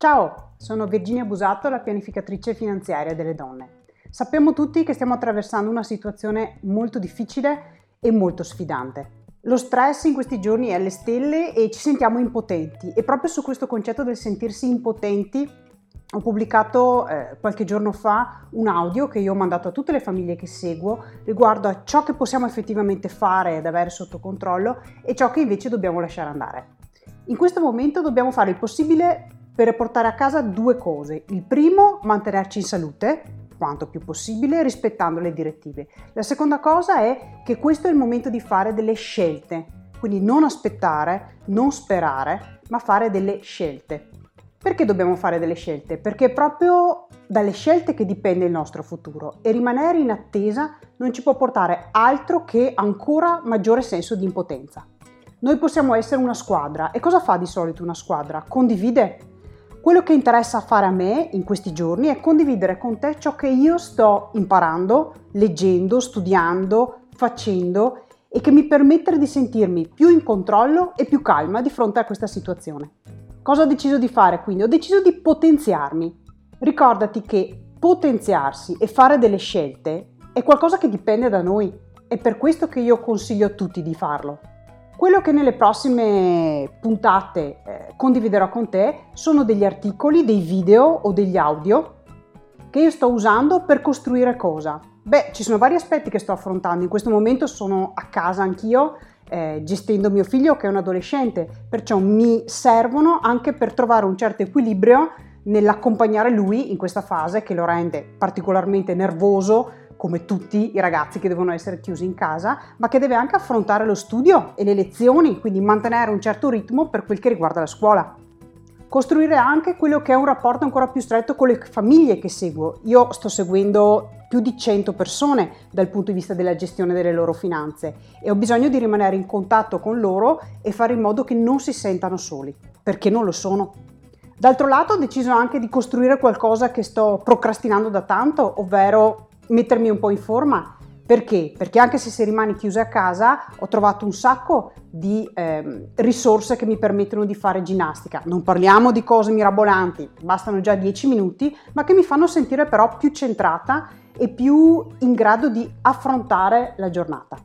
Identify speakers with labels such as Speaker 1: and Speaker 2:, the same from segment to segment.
Speaker 1: Ciao, sono Virginia Busato, la pianificatrice finanziaria delle donne. Sappiamo tutti che stiamo attraversando una situazione molto difficile e molto sfidante. Lo stress in questi giorni è alle stelle e ci sentiamo impotenti e proprio su questo concetto del sentirsi impotenti ho pubblicato eh, qualche giorno fa un audio che io ho mandato a tutte le famiglie che seguo riguardo a ciò che possiamo effettivamente fare ed avere sotto controllo e ciò che invece dobbiamo lasciare andare. In questo momento dobbiamo fare il possibile per portare a casa due cose. Il primo, mantenerci in salute, quanto più possibile, rispettando le direttive. La seconda cosa è che questo è il momento di fare delle scelte, quindi non aspettare, non sperare, ma fare delle scelte. Perché dobbiamo fare delle scelte? Perché è proprio dalle scelte che dipende il nostro futuro e rimanere in attesa non ci può portare altro che ancora maggiore senso di impotenza. Noi possiamo essere una squadra e cosa fa di solito una squadra? Condivide, quello che interessa fare a me in questi giorni è condividere con te ciò che io sto imparando, leggendo, studiando, facendo e che mi permette di sentirmi più in controllo e più calma di fronte a questa situazione. Cosa ho deciso di fare quindi? Ho deciso di potenziarmi. Ricordati che potenziarsi e fare delle scelte è qualcosa che dipende da noi. È per questo che io consiglio a tutti di farlo. Quello che nelle prossime puntate eh, condividerò con te sono degli articoli, dei video o degli audio che io sto usando per costruire cosa? Beh, ci sono vari aspetti che sto affrontando. In questo momento sono a casa anch'io, eh, gestendo mio figlio che è un adolescente, perciò mi servono anche per trovare un certo equilibrio nell'accompagnare lui in questa fase che lo rende particolarmente nervoso, come tutti i ragazzi che devono essere chiusi in casa, ma che deve anche affrontare lo studio e le lezioni, quindi mantenere un certo ritmo per quel che riguarda la scuola. Costruire anche quello che è un rapporto ancora più stretto con le famiglie che seguo. Io sto seguendo più di 100 persone dal punto di vista della gestione delle loro finanze e ho bisogno di rimanere in contatto con loro e fare in modo che non si sentano soli, perché non lo sono. D'altro lato ho deciso anche di costruire qualcosa che sto procrastinando da tanto, ovvero mettermi un po' in forma. Perché? Perché anche se si rimane chiusa a casa ho trovato un sacco di eh, risorse che mi permettono di fare ginnastica. Non parliamo di cose mirabolanti, bastano già 10 minuti, ma che mi fanno sentire però più centrata e più in grado di affrontare la giornata.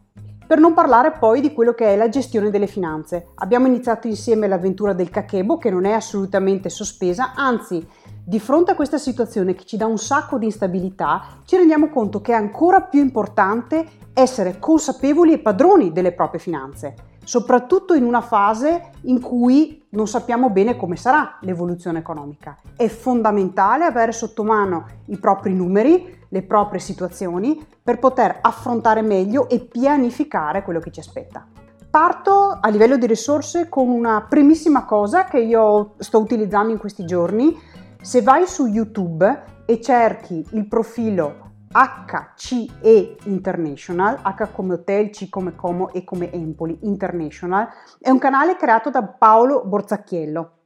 Speaker 1: Per non parlare poi di quello che è la gestione delle finanze. Abbiamo iniziato insieme l'avventura del kakebo che non è assolutamente sospesa, anzi di fronte a questa situazione che ci dà un sacco di instabilità, ci rendiamo conto che è ancora più importante essere consapevoli e padroni delle proprie finanze, soprattutto in una fase in cui non sappiamo bene come sarà l'evoluzione economica. È fondamentale avere sotto mano i propri numeri, le proprie situazioni, per poter affrontare meglio e pianificare quello che ci aspetta. Parto a livello di risorse con una primissima cosa che io sto utilizzando in questi giorni, se vai su YouTube e cerchi il profilo HCE International, H come Hotel, C come Como e come Empoli International, è un canale creato da Paolo Borzacchiello.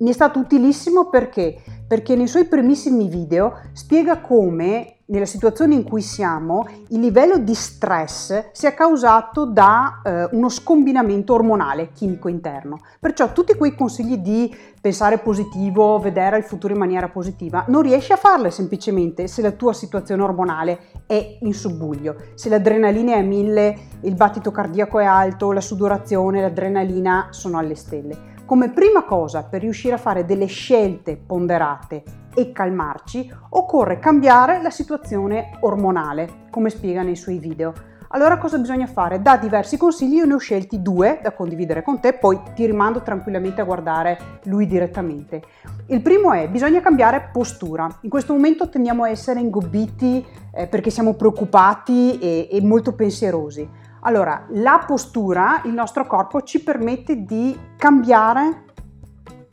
Speaker 1: Mi è stato utilissimo perché? Perché nei suoi primissimi video spiega come nella situazione in cui siamo, il livello di stress sia causato da eh, uno scombinamento ormonale chimico interno. Perciò tutti quei consigli di pensare positivo, vedere il futuro in maniera positiva, non riesci a farle semplicemente se la tua situazione ormonale è in subbuglio, se l'adrenalina è a mille, il battito cardiaco è alto, la sudorazione, l'adrenalina sono alle stelle. Come prima cosa per riuscire a fare delle scelte ponderate e calmarci, occorre cambiare la situazione ormonale, come spiega nei suoi video. Allora cosa bisogna fare? Da diversi consigli io ne ho scelti due da condividere con te, poi ti rimando tranquillamente a guardare lui direttamente. Il primo è bisogna cambiare postura. In questo momento tendiamo a essere ingobbiti eh, perché siamo preoccupati e, e molto pensierosi. Allora, la postura, il nostro corpo ci permette di cambiare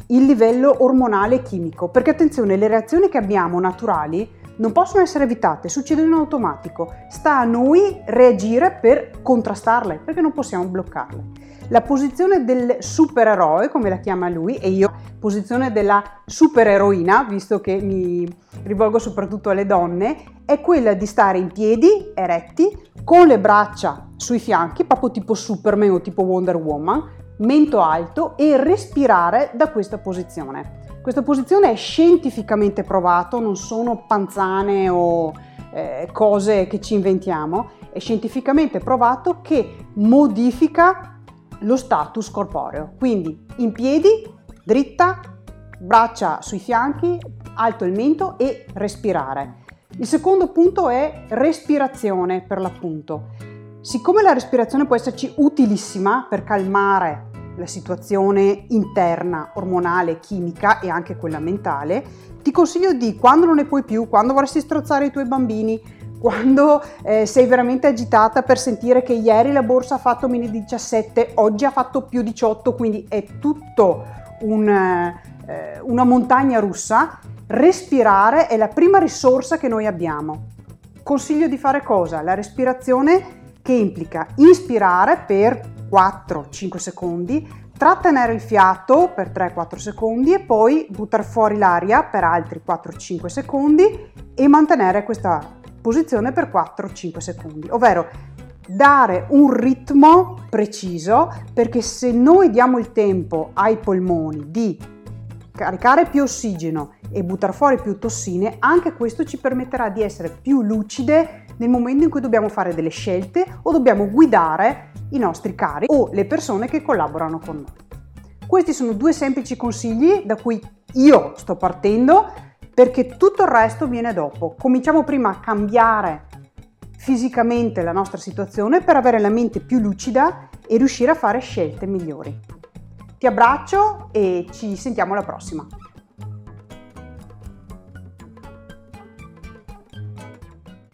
Speaker 1: il livello ormonale e chimico, perché attenzione, le reazioni che abbiamo naturali non possono essere evitate, succedono in automatico. Sta a noi reagire per contrastarle, perché non possiamo bloccarle. La posizione del supereroe, come la chiama lui, e io posizione della supereroina, visto che mi rivolgo soprattutto alle donne, è quella di stare in piedi, eretti, con le braccia sui fianchi, proprio tipo Superman o tipo Wonder Woman, mento alto e respirare da questa posizione. Questa posizione è scientificamente provato, non sono panzane o eh, cose che ci inventiamo, è scientificamente provato che modifica lo status corporeo. Quindi in piedi, dritta, braccia sui fianchi, alto il mento e respirare. Il secondo punto è respirazione per l'appunto. Siccome la respirazione può esserci utilissima per calmare la situazione interna, ormonale, chimica e anche quella mentale, ti consiglio di, quando non ne puoi più, quando vorresti strozzare i tuoi bambini, quando eh, sei veramente agitata per sentire che ieri la borsa ha fatto meno 17, oggi ha fatto più 18, quindi è tutto un, eh, una montagna russa, respirare è la prima risorsa che noi abbiamo. Consiglio di fare cosa? La respirazione che implica inspirare per 4-5 secondi, trattenere il fiato per 3-4 secondi e poi buttare fuori l'aria per altri 4-5 secondi e mantenere questa posizione per 4-5 secondi, ovvero dare un ritmo preciso perché se noi diamo il tempo ai polmoni di caricare più ossigeno e buttare fuori più tossine, anche questo ci permetterà di essere più lucide nel momento in cui dobbiamo fare delle scelte o dobbiamo guidare i nostri cari o le persone che collaborano con noi. Questi sono due semplici consigli da cui io sto partendo perché tutto il resto viene dopo. Cominciamo prima a cambiare fisicamente la nostra situazione per avere la mente più lucida e riuscire a fare scelte migliori. Ti abbraccio e ci sentiamo alla prossima.